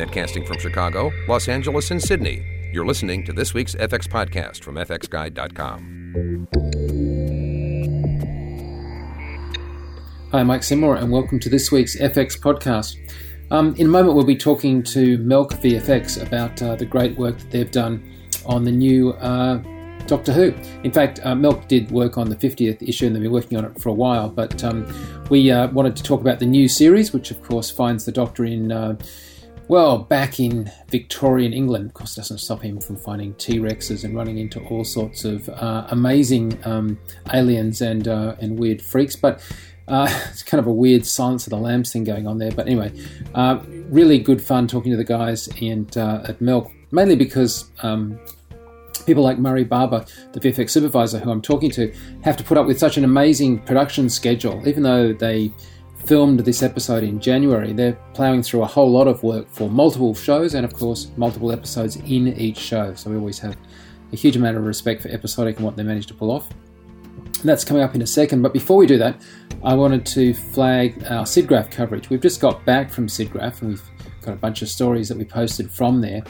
Netcasting from Chicago, Los Angeles, and Sydney. You're listening to this week's FX podcast from FXGuide.com. Hi, Mike Seymour, and welcome to this week's FX podcast. Um, in a moment, we'll be talking to Milk VFX about uh, the great work that they've done on the new uh, Doctor Who. In fact, uh, Milk did work on the 50th issue and they've been working on it for a while, but um, we uh, wanted to talk about the new series, which of course finds the Doctor in, uh, well, back in Victorian England. Of course, doesn't stop him from finding T Rexes and running into all sorts of uh, amazing um, aliens and, and weird freaks, but uh, it's kind of a weird Silence of the Lambs thing going on there. But anyway, uh, really good fun talking to the guys and uh, at Milk, mainly because um, people like Murray Barber, the VFX supervisor who I'm talking to, have to put up with such an amazing production schedule. Even though they filmed this episode in January, they're ploughing through a whole lot of work for multiple shows and, of course, multiple episodes in each show. So we always have a huge amount of respect for episodic and what they managed to pull off. That's coming up in a second. But before we do that, I wanted to flag our SIGGRAPH coverage. We've just got back from SIGGRAPH and we've got a bunch of stories that we posted from there.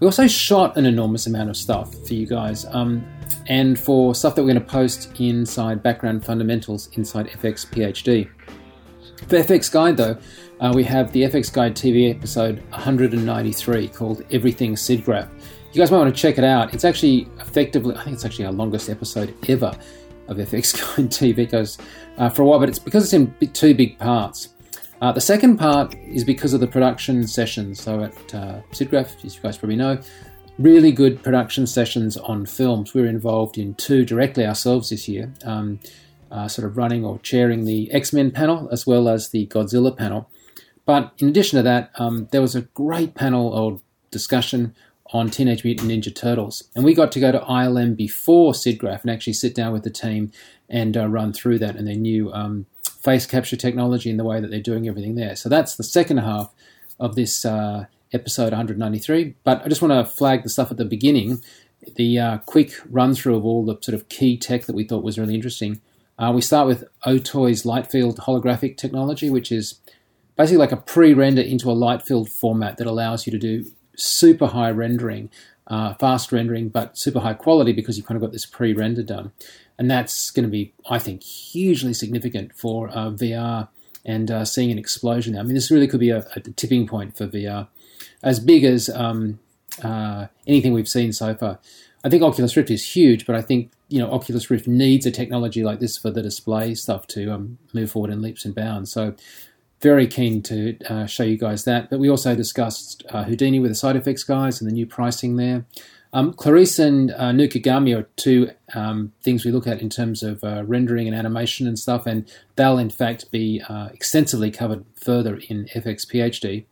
We also shot an enormous amount of stuff for you guys. Um, and for stuff that we're going to post inside Background Fundamentals inside FX PhD. For FX Guide, though, uh, we have the FX Guide TV episode 193 called Everything SIGGRAPH. You guys might want to check it out. It's actually effectively, I think it's actually our longest episode ever of FX Guide TV goes uh, for a while, but it's because it's in two big parts. Uh, the second part is because of the production sessions. So at uh, SIGGRAPH, as you guys probably know, really good production sessions on films. We were involved in two directly ourselves this year, um, uh, sort of running or chairing the X Men panel as well as the Godzilla panel. But in addition to that, um, there was a great panel or discussion on Teenage Mutant Ninja Turtles. And we got to go to ILM before SIGGRAPH and actually sit down with the team and uh, run through that and their new um, face capture technology and the way that they're doing everything there. So that's the second half of this uh, episode 193. But I just want to flag the stuff at the beginning, the uh, quick run through of all the sort of key tech that we thought was really interesting. Uh, we start with Otoy's light field holographic technology, which is basically like a pre render into a light field format that allows you to do super high rendering, uh, fast rendering, but super high quality because you've kind of got this pre render done. And that's going to be, I think, hugely significant for uh, VR and uh, seeing an explosion. I mean, this really could be a, a tipping point for VR, as big as um, uh, anything we've seen so far. I think Oculus Rift is huge, but I think you know Oculus Rift needs a technology like this for the display stuff to um, move forward in leaps and bounds. So very keen to uh, show you guys that. But we also discussed uh, Houdini with the side effects guys and the new pricing there. Um, Clarisse and uh, Nukagami are two um, things we look at in terms of uh, rendering and animation and stuff, and they'll in fact be uh, extensively covered further in FX PhD.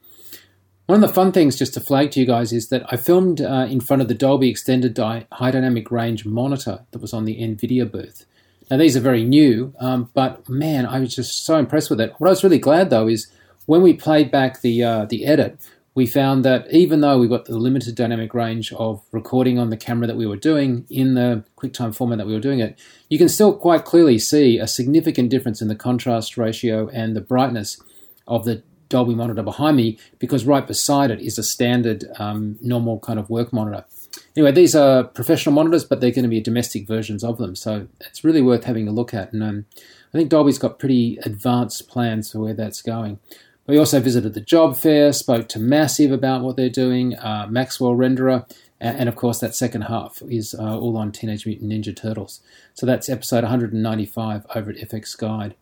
One of the fun things just to flag to you guys is that I filmed uh, in front of the Dolby Extended High Dynamic Range monitor that was on the NVIDIA booth. Now, these are very new, um, but man, I was just so impressed with it. What I was really glad though is when we played back the uh, the edit, we found that even though we got the limited dynamic range of recording on the camera that we were doing in the QuickTime format that we were doing it, you can still quite clearly see a significant difference in the contrast ratio and the brightness of the Dolby monitor behind me because right beside it is a standard um, normal kind of work monitor. Anyway, these are professional monitors, but they're going to be domestic versions of them, so it's really worth having a look at. And um, I think Dolby's got pretty advanced plans for where that's going. We also visited the job fair, spoke to Massive about what they're doing, uh, Maxwell Renderer, and, and, of course that second half is uh, all on Teenage Mutant Ninja Turtles. So that's episode 195 over at FX Guide.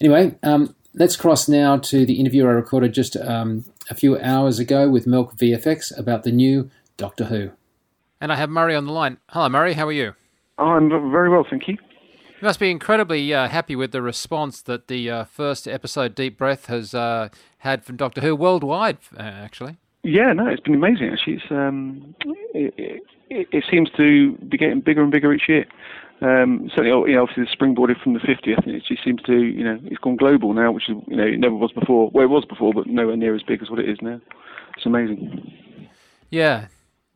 Anyway, um, let's cross now to the interview I recorded just um, a few hours ago with Milk VFX about the new Doctor Who. And I have Murray on the line. Hello, Murray. How are you? Oh, I'm very well, thank you. You must be incredibly uh, happy with the response that the uh, first episode, Deep Breath, has uh, had from Doctor Who worldwide, uh, actually. Yeah, no, it's been amazing, actually. It's, um, it, it, it, seems to be getting bigger and bigger each year. Um, certainly, oh, you know, obviously, the springboarded from the 50th, it just seems to, you know, it's gone global now, which is, you know, it never was before. Well, it was before, but nowhere near as big as what it is now. It's amazing. Yeah,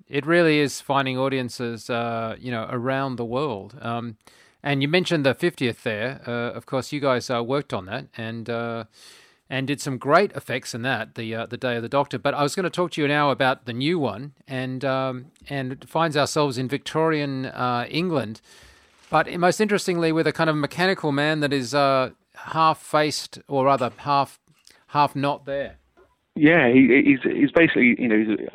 it really is finding audiences, uh, you know, around the world. Um, and you mentioned the 50th there. Uh, of course, you guys uh, worked on that, and uh, and did some great effects in that the uh, the Day of the Doctor. But I was going to talk to you now about the new one, and um, and finds ourselves in Victorian uh, England, but most interestingly with a kind of mechanical man that is uh, half faced or rather half half not there. Yeah, he, he's he's basically you know he's a,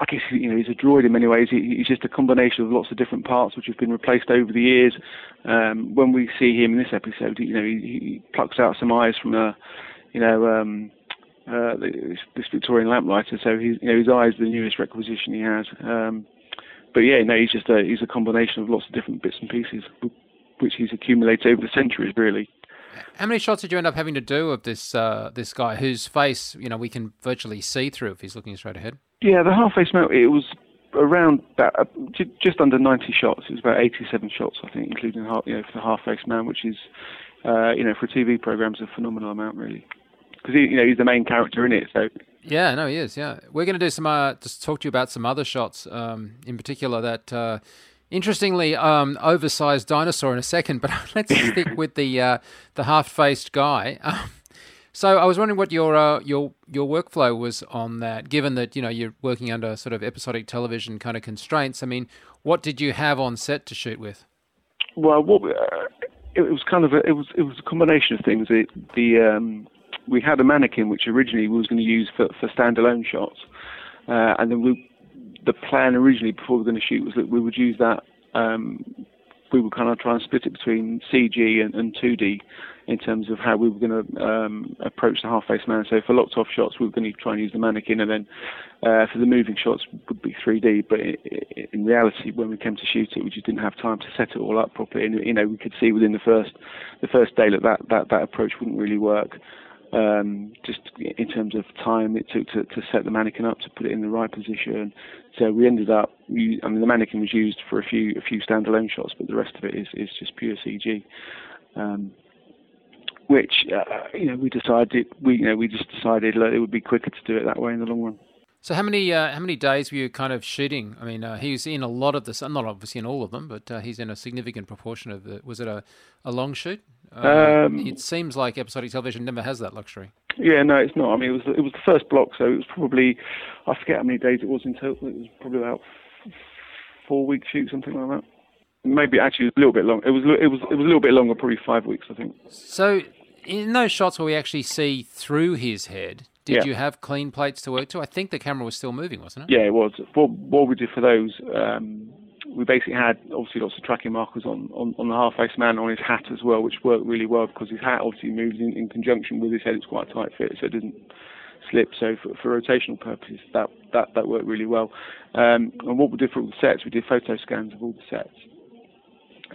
I guess you know he's a droid in many ways. He, he's just a combination of lots of different parts which have been replaced over the years. Um, when we see him in this episode, you know he, he plucks out some eyes from a you know, um, uh, this, this, Victorian lamplighter. So his, you know, his eyes the newest requisition he has. Um, but yeah, no, he's just a he's a combination of lots of different bits and pieces, which he's accumulated over the centuries, really. How many shots did you end up having to do of this uh, this guy whose face you know we can virtually see through if he's looking straight ahead? Yeah, the half face mount. It was around about, uh, just under 90 shots. It was about 87 shots, I think, including you know, for the half face man, which is uh, you know for a TV program is a phenomenal amount, really because you know he's the main character in it. So yeah, no, he is. Yeah, we're going to do some uh, just talk to you about some other shots, um, in particular that. Uh, interestingly, um, oversized dinosaur in a second, but let's stick with the uh, the half-faced guy. Um, so I was wondering what your uh, your your workflow was on that, given that you know you're working under sort of episodic television kind of constraints. I mean, what did you have on set to shoot with? Well, what, uh, it, was kind of a, it was it was a combination of things. It, the um, we had a mannequin which originally we was going to use for, for standalone shots, uh, and then we, the plan originally before we were going to shoot was that we would use that. Um, we would kind of try and split it between CG and, and 2D in terms of how we were going to um, approach the half-face man. So for locked off shots, we were going to try and use the mannequin, and then uh, for the moving shots would be 3D. But in reality, when we came to shoot it, we just didn't have time to set it all up properly. And you know, we could see within the first the first day that that, that, that approach wouldn't really work um, just in terms of time it took to, to set the mannequin up to put it in the right position. So we ended up, I mean, the mannequin was used for a few a few standalone shots, but the rest of it is, is just pure CG. Um, which uh, you know we decided we you know we just decided that it would be quicker to do it that way in the long run. So how many uh, how many days were you kind of shooting? I mean, uh, he's in a lot of this, not obviously in all of them, but uh, he's in a significant proportion of the. Was it a, a long shoot? Uh, um, it seems like episodic television never has that luxury. Yeah, no, it's not. I mean, it was it was the first block, so it was probably I forget how many days it was in total. It was probably about four week shoot, something like that. Maybe actually it was a little bit long. It was it was it was a little bit longer, probably five weeks, I think. So in those shots where we actually see through his head, did yeah. you have clean plates to work to? I think the camera was still moving, wasn't it? Yeah, it was. What, what we did for those, um, we basically had obviously lots of tracking markers on, on, on the half face man on his hat as well, which worked really well because his hat obviously moves in, in conjunction with his head. It's quite a tight fit, so it didn't slip. So for, for rotational purposes, that, that, that worked really well. Um, and what we did for all the sets, we did photo scans of all the sets.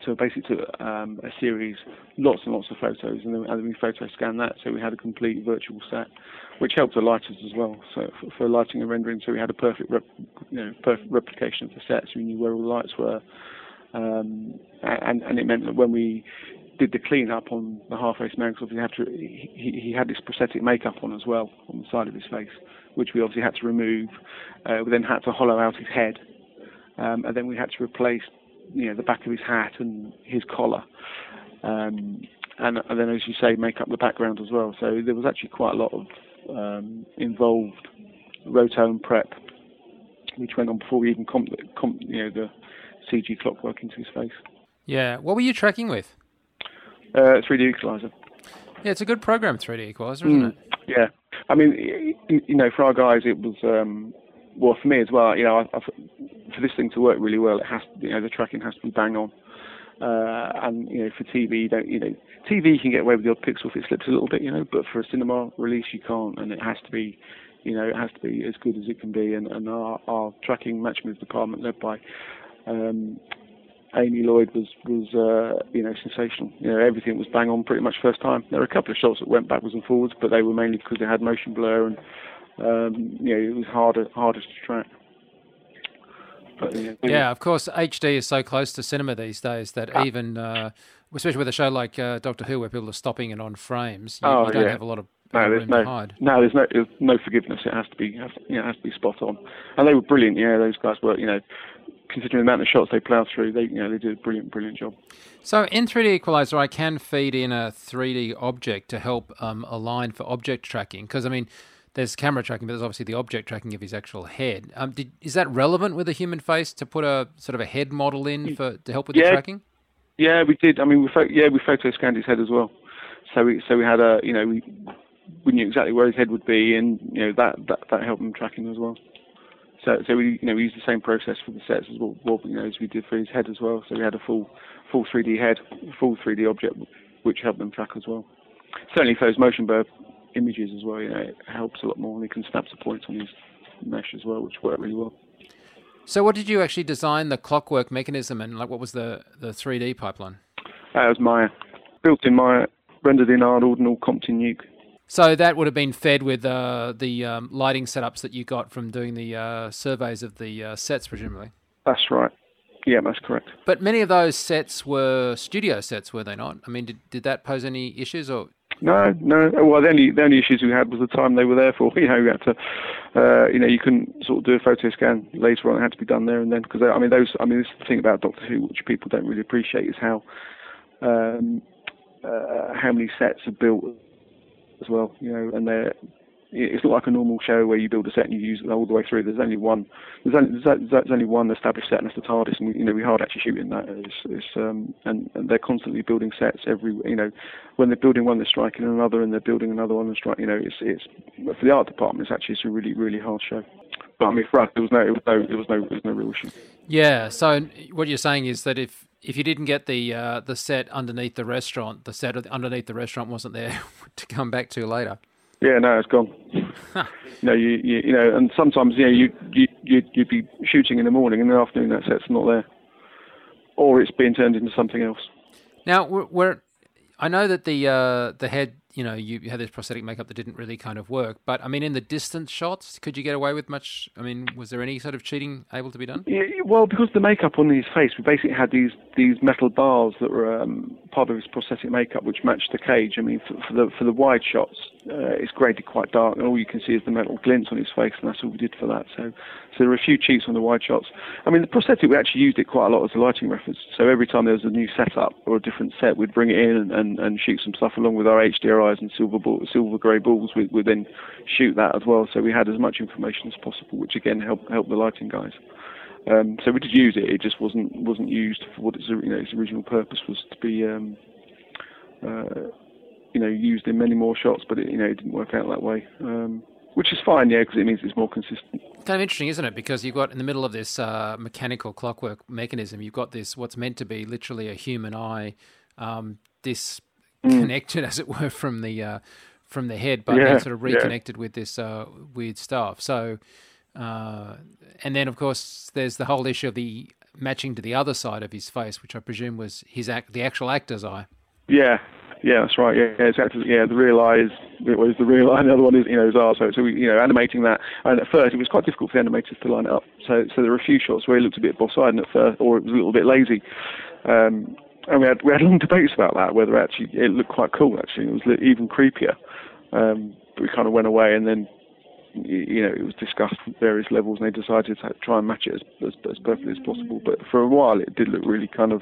So basically took um, a series, lots and lots of photos, and then, we photo scanned that. So we had a complete virtual set which helped the lighters as well. So for, for lighting and rendering, so we had a perfect, rep, you know, perfect replication of the set. So we knew where all the lights were, um, and and it meant that when we did the clean up on the half face man, because had to, he, he had this prosthetic makeup on as well on the side of his face, which we obviously had to remove. Uh, we then had to hollow out his head, um, and then we had to replace, you know, the back of his hat and his collar. Um, and, and, then, as you say, make up the background as well. So there was actually quite a lot of um, involved roto prep, which went on before we even comp, comp, you know, the CG clockwork into his face. Yeah. What were you tracking with? Uh, 3D Equalizer. Yeah, it's a good program, 3D Equalizer, isn't mm, it? Yeah. I mean, you know, for our guys, it was um, well for me as well. You know, I, for this thing to work really well, it has you know, the tracking has to be bang on. Uh, and you know, for TV, you don't, you know, TV you can get away with the odd pixel if it slips a little bit, you know, but for a cinema release you can't, and it has to be, you know, it has to be as good as it can be. And, and our, our tracking match move department, led by um, Amy Lloyd, was was uh, you know sensational. You know, everything was bang on pretty much first time. There were a couple of shots that went backwards and forwards, but they were mainly because they had motion blur and um, you know it was harder harder to track. But, yeah, yeah, of course, HD is so close to cinema these days that ah. even, uh, especially with a show like uh, Doctor Who, where people are stopping it on frames, you, oh, you don't yeah. have a lot of no, there's no, no, there's no, there's no forgiveness. It has to be, has to, you know, it has to be spot on. And they were brilliant. Yeah, those guys were, you know, considering the amount of shots they plough through, they you know they did a brilliant, brilliant job. So in 3D Equalizer, I can feed in a 3D object to help um, align for object tracking because I mean. There's camera tracking, but there's obviously the object tracking of his actual head. Um, did, is that relevant with a human face to put a sort of a head model in for to help with yeah. the tracking? Yeah, we did. I mean, we yeah we photo scanned his head as well. So we so we had a you know we we knew exactly where his head would be, and you know that that, that helped him tracking as well. So so we you know we used the same process for the sets as well, you know as we did for his head as well. So we had a full full 3D head, full 3D object, which helped them track as well. Certainly for those motion blur images as well, you know, it helps a lot more. And he can snap the points on his mesh as well, which worked really well. So, what did you actually design the clockwork mechanism and like what was the the 3D pipeline? That was Maya, built in Maya, rendered in Arnold and all comped in Nuke. So that would have been fed with uh, the um, lighting setups that you got from doing the uh, surveys of the uh, sets, presumably. That's right. Yeah, that's correct. But many of those sets were studio sets, were they not? I mean, did, did that pose any issues or? No, no. Well, the only the only issues we had was the time they were there for. You know, you had to, uh, you know, you couldn't sort of do a photo scan later on. It had to be done there and then because I mean those. I mean, this is the thing about Doctor Who, which people don't really appreciate, is how um, uh, how many sets are built as well. You know, and they're it's not like a normal show where you build a set and you use it all the way through. There's only one. There's only, there's, only one established set, and that's the TARDIS. And we, you know, we hard actually shooting that. It's, it's, um, and, and they're constantly building sets every. You know, when they're building one, they're striking another, and they're building another one and striking. You know, it's it's for the art department. It's actually it's a really really hard show. But I mean, for us, there was no, it was no, it was no, there was no real issue. Yeah. So what you're saying is that if if you didn't get the uh, the set underneath the restaurant, the set underneath the restaurant wasn't there to come back to later. Yeah, no, it's gone. you know, you, you you know, and sometimes you know you you you'd, you'd be shooting in the morning, and in the afternoon that set's not there, or it's being turned into something else. Now, we're, we're I know that the uh, the head you know, you had this prosthetic makeup that didn't really kind of work. But I mean, in the distance shots, could you get away with much? I mean, was there any sort of cheating able to be done? Yeah, well, because the makeup on his face, we basically had these these metal bars that were um, part of his prosthetic makeup, which matched the cage. I mean, for, for the for the wide shots, uh, it's graded quite dark, and all you can see is the metal glints on his face, and that's all we did for that. So, so there were a few cheats on the wide shots. I mean, the prosthetic we actually used it quite a lot as a lighting reference. So every time there was a new setup or a different set, we'd bring it in and, and, and shoot some stuff along with our And silver ball, silver grey balls. We would then shoot that as well. So we had as much information as possible, which again helped help the lighting guys. Um, so we did use it. It just wasn't wasn't used for what its you know its original purpose was to be. Um, uh, you know, used in many more shots, but it, you know, it didn't work out that way. Um, which is fine, yeah, because it means it's more consistent. Kind of interesting, isn't it? Because you've got in the middle of this uh, mechanical clockwork mechanism, you've got this what's meant to be literally a human eye, um, disconnected, mm. as it were, from the uh, from the head, but yeah, then sort of reconnected yeah. with this uh, weird stuff. So, uh, and then of course there's the whole issue of the matching to the other side of his face, which I presume was his act, the actual actor's eye. Yeah, yeah, that's right. Yeah, yeah, exactly. Yeah, the real eye is it was the real eye, and the other one is you know ours. So, so we, you know, animating that, and at first it was quite difficult for the animators to line it up. So, so there were a few shots where it looked a bit boss-eyed at first, or it was a little bit lazy. Um, and we had we had long debates about that whether actually it looked quite cool. Actually, it was even creepier. Um, but we kind of went away, and then you know it was discussed at various levels, and they decided to try and match it as, as, as perfectly as possible. But for a while, it did look really kind of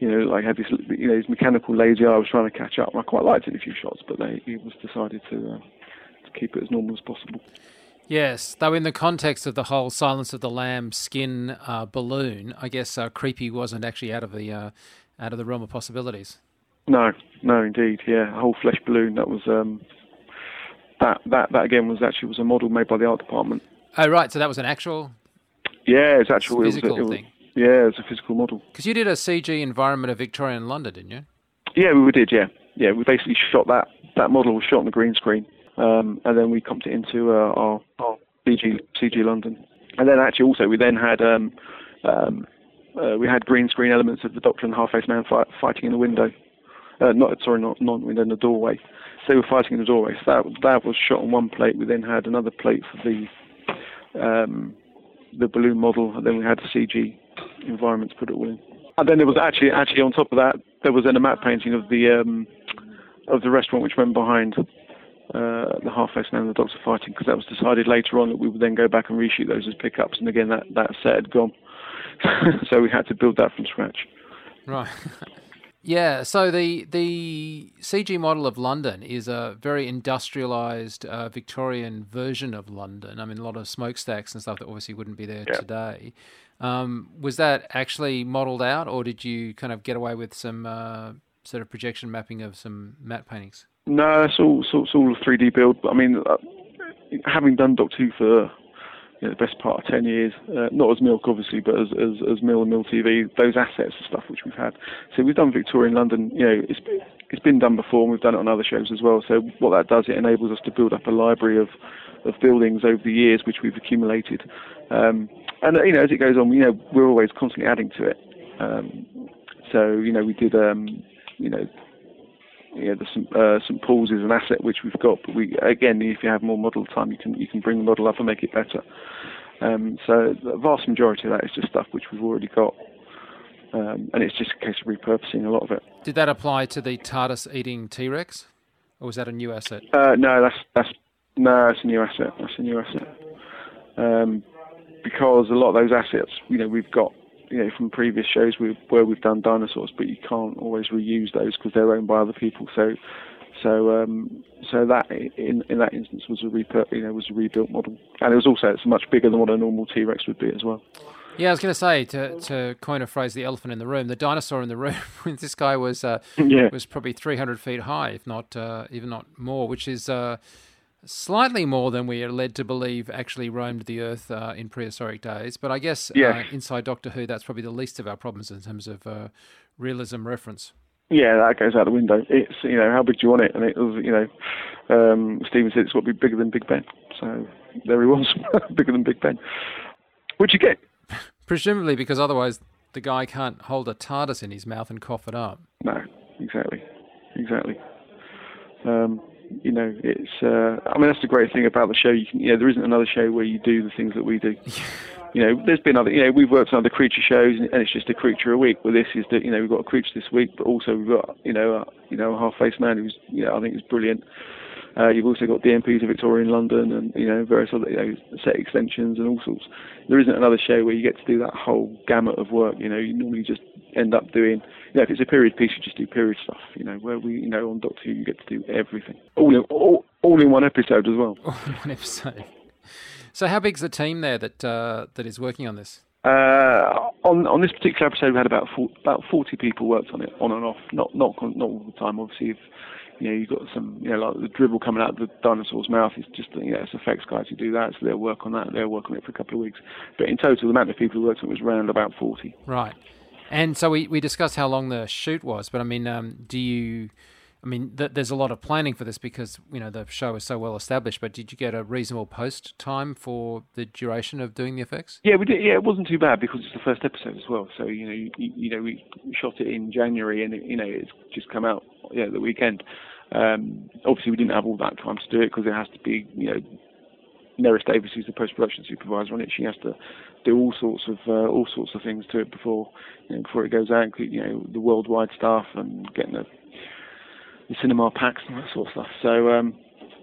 you know, like had this, you know, his mechanical lazy eye I was trying to catch up. and I quite liked it in a few shots, but they, it was decided to, uh, to keep it as normal as possible. Yes, though in the context of the whole Silence of the Lamb skin uh, balloon, I guess uh, creepy wasn't actually out of the uh, out of the realm of possibilities. No, no, indeed, yeah, a whole flesh balloon that was um, that that that again was actually was a model made by the art department. Oh right, so that was an actual. Yeah, it's actual physical it was, it was, thing. Yeah, it's a physical model. Because you did a CG environment of Victorian London, didn't you? Yeah, we did. Yeah, yeah. We basically shot that. That model was shot on the green screen, um, and then we comped it into uh, our, our CG CG London. And then actually also we then had um, um, uh, we had green screen elements of the Doctor and the Half-Faced Man fight, fighting in the window. Uh, not sorry, not not window, in the doorway. So they were fighting in the doorway. So that that was shot on one plate. We then had another plate for the um, the balloon model, and then we had the CG environment to put it all in. And then there was actually actually on top of that there was then a matte painting of the um, of the restaurant which went behind uh, the half-faced man and the doctor fighting because that was decided later on that we would then go back and reshoot those as pickups and again that that set had gone. so we had to build that from scratch. Right. Yeah, so the the CG model of London is a very industrialized uh, Victorian version of London. I mean, a lot of smokestacks and stuff that obviously wouldn't be there Yeah. today. Um, was that actually modeled out, or did you kind of get away with some uh, sort of projection mapping of some matte paintings? No, it's all, it's all, it's all 3D build. I mean, uh, having done Doc 2 for you know, the best part of 10 years, uh, not as Milk obviously, but as, as, as Mill and Mill TV, those assets and stuff which we've had. So we've done Victorian London, you know, it's, it's been done before and we've done it on other shows as well. So what that does, it enables us to build up a library of, of buildings over the years which we've accumulated. Um, and, you know, as it goes on, you know, we're always constantly adding to it. Um, so, you know, we did, um, you know, yeah, the St, uh, St Paul's is an asset which we've got, but we again, if you have more model time, you can you can bring the model up and make it better. Um, so the vast majority of that is just stuff which we've already got, um, and it's just a case of repurposing a lot of it. Did that apply to the TARDIS eating T Rex, or was that a new asset? Uh, no, that's that's no, that's a new asset. That's a new asset. Um, because a lot of those assets, you know, we've got, you know, from previous shows we, where we've done dinosaurs, but you can't always reuse those because they're owned by other people. So, so, um, so that in in that instance was a repur- you know, was a rebuilt model, and it was also it's much bigger than what a normal T Rex would be as well. Yeah, I was going to say to to coin a phrase, the elephant in the room, the dinosaur in the room. this guy was uh, Yeah. was probably 300 feet high, if not uh, even not more, which is uh, slightly more than we are led to believe actually roamed the earth uh, in prehistoric days. But I guess uh, inside Doctor Who, that's probably the least of our problems in terms of uh, realism reference. Yeah, that goes out the window. It's you know how big do you want it, and it was you know um, Steven said it's got to be bigger than Big Ben, so there he was, bigger than Big Ben, which you get. Presumably because otherwise the guy can't hold a TARDIS in his mouth and cough it up. No, exactly, exactly. Um, you know, it's. Uh, I mean, that's the great thing about the show. You can, you know, there isn't another show where you do the things that we do. You know, there's been other. You know, we've worked on other creature shows, and and it's just a creature a week. Well, this is that. You know, we've got a creature this week, but also we've got you know, a, you know, a half-faced man who's, you know, I think is brilliant. Uh, you've also got DMPs of and London and you know various other you know, set extensions and all sorts. There isn't another show where you get to do that whole gamut of work. You know, you normally just end up doing. You know, if it's a period piece, you just do period stuff. You know, where we you know on Doctor Who you get to do everything, all in all, all in one episode as well. All in one episode. So how big's the team there that uh, that is working on this? Uh, on on this particular episode, we had about four, about forty people worked on it, on and off. Not not not all the time, obviously. If you know, you've got some, you know, like the dribble coming out of the dinosaur's mouth. It's just, you know, it's effects guys who do that, so they'll work on that. They'll work on it for a couple of weeks. But in total, the amount of people who worked on it was around about forty. Right. And so we, we discussed how long the shoot was, but I mean, um, do you? I mean, th- there's a lot of planning for this because you know the show is so well established. But did you get a reasonable post time for the duration of doing the effects? Yeah, we did. Yeah, it wasn't too bad because it's the first episode as well. So you know, you, you know, we shot it in January, and you know, it's just come out yeah the weekend. Um, obviously, we didn't have all that time to do it because it has to be you know Neris Davis, who's the post production supervisor on it, she has to do all sorts of uh, all sorts of things to it before you know, before it goes out, you know the worldwide stuff and getting the, the cinema packs and that sort of stuff. So, um,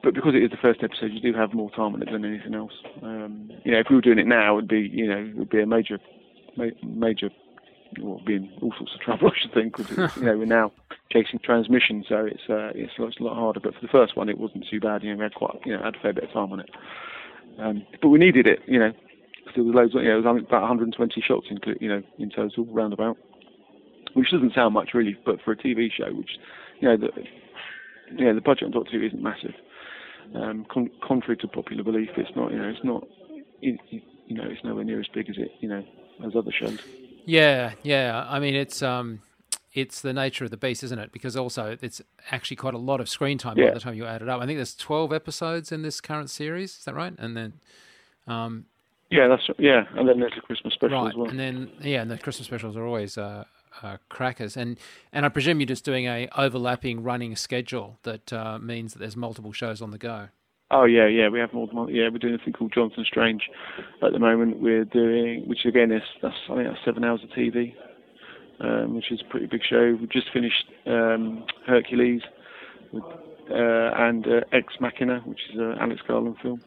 but because it is the first episode, you do have more time on it than anything else. Um, you know, if we were doing it now, it would be you know it would be a major ma- major well, be in all sorts of trouble, I should think, because you know we're now chasing transmission, so it's uh, it's, a lot- it's a lot harder. But for the first one, it wasn't too bad. You know, we had quite you know had a fair bit of time on it, um, but we needed it. You know, there was loads. Of, you know, it was about 120 shots, in, you know, in total, roundabout, which doesn't sound much really, but for a TV show, which you know the you know the budget on Doctor Who isn't massive. Um, con- contrary to popular belief, it's not. You know, it's not. It- you know, it's nowhere near as big as it. You know, as other shows. Yeah, yeah. I mean, it's um, it's the nature of the beast, isn't it? Because also it's actually quite a lot of screen time by the time you add it up. I think there's 12 episodes in this current series. Is that right? And then, um, Yeah, that's yeah, and then there's a Christmas special right, as well. and then yeah, and the Christmas specials are always uh, uh, crackers. And and I presume you're just doing a overlapping running schedule that uh, means that there's multiple shows on the go. Oh yeah, yeah, we have more than one. Yeah, we're doing a thing called Jonathan Strange at the moment. We're doing, which again is that's I think that's seven hours of TV, um, which is a pretty big show. We've just finished um, Hercules with, uh, and uh, Ex Machina, which is an Alex Garland film.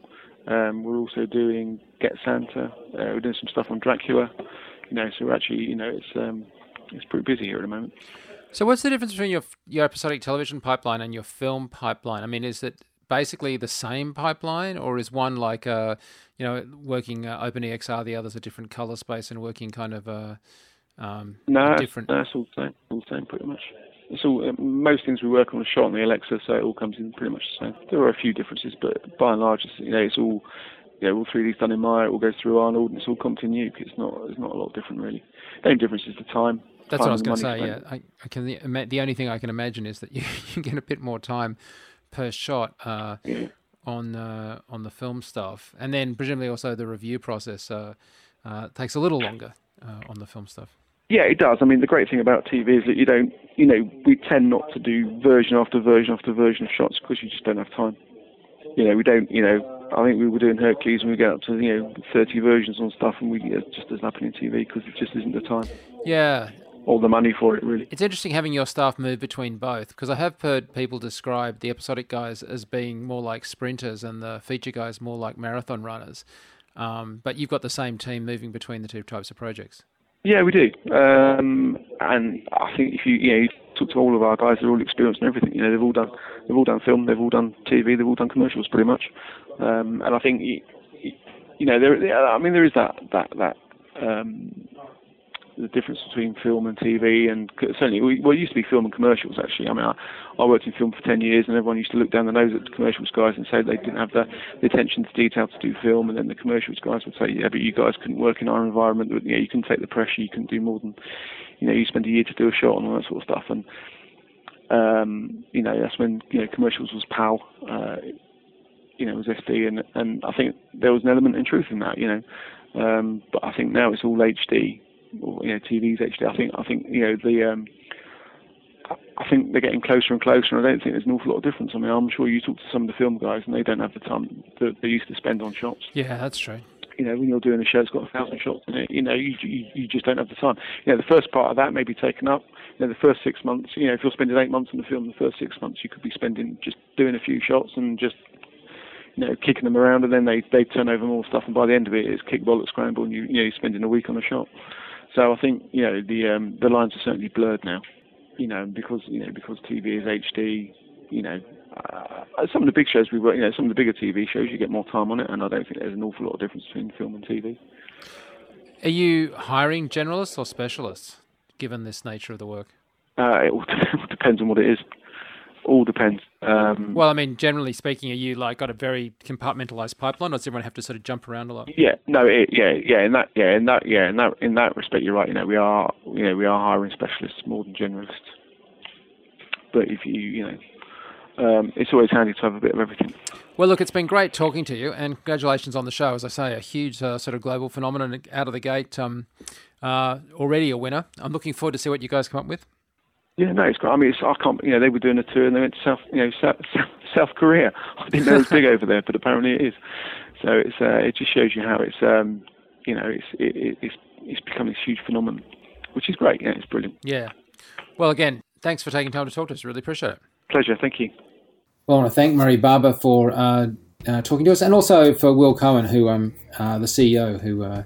Um, we're also doing Get Santa. Uh, we're doing some stuff on Dracula. You know, so actually, you know, it's um, it's pretty busy here at the moment. So, what's the difference between your your episodic television pipeline and your film pipeline? I mean, is it basically the same pipeline, or is one like a, you know, working uh, OpenEXR, the other's a different color space and working kind of a, um, no, different? No, it's all the same, all the same pretty much. It's all uh, most things we work on are shot on the Alexa, so it all comes in pretty much the same. There are a few differences, but by and large, it's, you know, it's all yeah, all 3D's done in Maya, it all goes through Arnold, and it's all Compton Nuke. It's not, it's not a lot different really. The only difference is the time. That's time what I was going to say. spent. Yeah, I, I can. The only thing I can imagine is that you, you get a bit more time per shot uh, on uh, on the film stuff, and then presumably also the review process uh, uh, takes a little longer uh, on the film stuff. Yeah, it does. I mean, the great thing about TV is that you don't, you know, we tend not to do version after version after version of shots because you just don't have time. You know, we don't, you know, I think we were doing Hercules and we get up to, you know, 30 versions on stuff and we it just doesn't happen in TV because it just isn't the time Yeah, or the money for it, really. It's interesting having your staff move between both because I have heard people describe the episodic guys as being more like sprinters and the feature guys more like marathon runners. Um, but you've got the same team moving between the two types of projects. Yeah, we do. Um, and I think if you, you know, you talk to all of our guys, they're all experienced and everything. You know, they've all done, they've all done film, they've all done TV, they've all done commercials, pretty much. Um, and I think, you, you know, there, I mean, there is that that that um, the difference between film and TV, and certainly, we, well, it used to be film and commercials. Actually, I mean, I, I worked in film for ten years, and everyone used to look down the nose at the commercials guys and say they didn't have the, the attention to detail to do film, and then the commercials guys would say, yeah, but you guys couldn't work in our environment. You know, you couldn't take the pressure, you couldn't do more than, you know, you spend a year to do a shot and all that sort of stuff, and um, you know, that's when you know commercials was PAL. Uh, you know, it was SD, and and I think there was an element in truth in that, you know. Um, but I think now it's all HD, or you know, TV's HD. I think I think you know the um, I- think they're getting closer and closer, and I don't think there's an awful lot of difference. I mean, I'm sure you talk to some of the film guys, and they don't have the time that they used to spend on shots. Yeah, that's true. You know, when you're doing a show it's got a thousand shots in it, you know, you, you you just don't have the time. You know, the first part of that may be taken up. You know, the first six months. You know, if you're spending eight months on the film, the first six months you could be spending just doing a few shots and just you know, kicking them around, and then they they turn over more stuff, and by the end of it, it's kick, bollock, scramble, and you you know you're spending a week on a shot. So I think you know the um, the lines are certainly blurred now. You know, because you know because TV is HD. You know, uh, some of the big shows we work, you know, some of the bigger TV shows, you get more time on it, and I don't think there's an awful lot of difference between film and TV. Are you hiring generalists or specialists, given this nature of the work? Uh, it all depends on what it is. All depends. Um, Well, I mean, generally speaking, are you like got a very compartmentalized pipeline, or does everyone have to sort of jump around a lot? Yeah, no, it, yeah, yeah, in that, yeah, in that, yeah, in that, in that respect, you're right. You know, we are, you know, we are hiring specialists more than generalists. But if you, you know, um, it's always handy to have a bit of everything. Well, look, it's been great talking to you, and congratulations on the show. As I say, a huge uh, sort of global phenomenon out of the gate. Um, uh, already a winner. I'm looking forward to see what you guys come up with. Yeah, no, it's great. I mean, it's, I can't, you know, they were doing a tour and they went to South, you know, South, South Korea. I didn't know it was big over there, but apparently it is. So it's, uh, it just shows you how it's, um, you know, it's, it, it, it's, it's become this huge phenomenon, which is great. Yeah, it's brilliant. Yeah. Well, again, thanks for taking time to talk to us. Really appreciate it. Pleasure. Thank you. Well, I want to thank Murray Barber for uh, uh, talking to us, and also for Will Cohen, who um, uh, the CEO, who uh,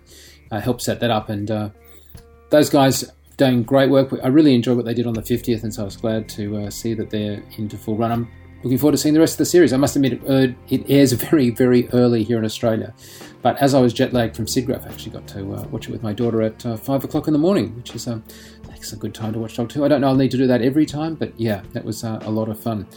uh, helped set that up. And uh, those guys doing great work. I really enjoyed what they did on the 50th, and so I was glad to uh, see that they're into full run. I'm looking forward to seeing the rest of the series. I must admit, it, it airs very, very early here in Australia. But as I was jet lagged from SIGGRAPH, I actually got to uh, watch it with my daughter at uh, five o'clock in the morning, which is um, a good time to watch Doctor Who. I don't know I'll need to do that every time, but yeah, that was uh, a lot of fun.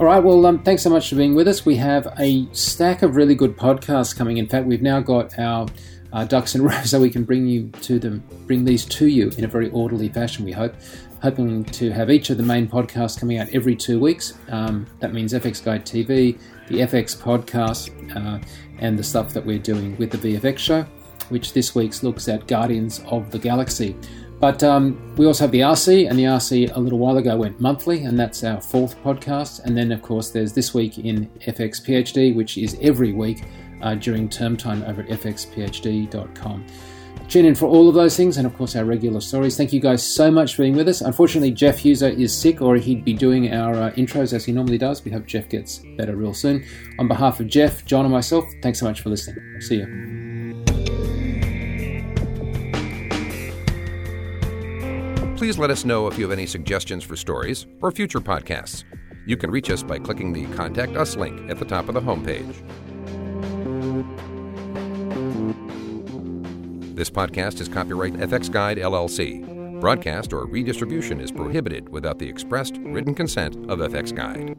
All right, well, um, thanks so much for being with us. We have a stack of really good podcasts coming. In fact, we've now got our uh, ducks in a row, so we can bring you to them, bring these to you in a very orderly fashion. We hope, hoping to have each of the main podcasts coming out every two weeks. Um, that means FX Guide TV, the FX podcast, uh, and the stuff that we're doing with the VFX show, which this week's looks at Guardians of the Galaxy. But um, we also have the RC, and the RC a little while ago went monthly, and that's our fourth podcast. And then, of course, there's This Week in FX PhD, which is every week uh, during term time over at fxphd.com. Tune in for all of those things, and of course, our regular stories. Thank you guys so much for being with us. Unfortunately, Jeff Heusser is sick, or he'd be doing our uh, intros as he normally does. We hope Jeff gets better real soon. On behalf of Jeff, John, and myself, thanks so much for listening. See you. Please let us know if you have any suggestions for stories or future podcasts. You can reach us by clicking the Contact Us link at the top of the homepage. This podcast is copyright FX Guide LLC. Broadcast or redistribution is prohibited without the expressed written consent of FX Guide.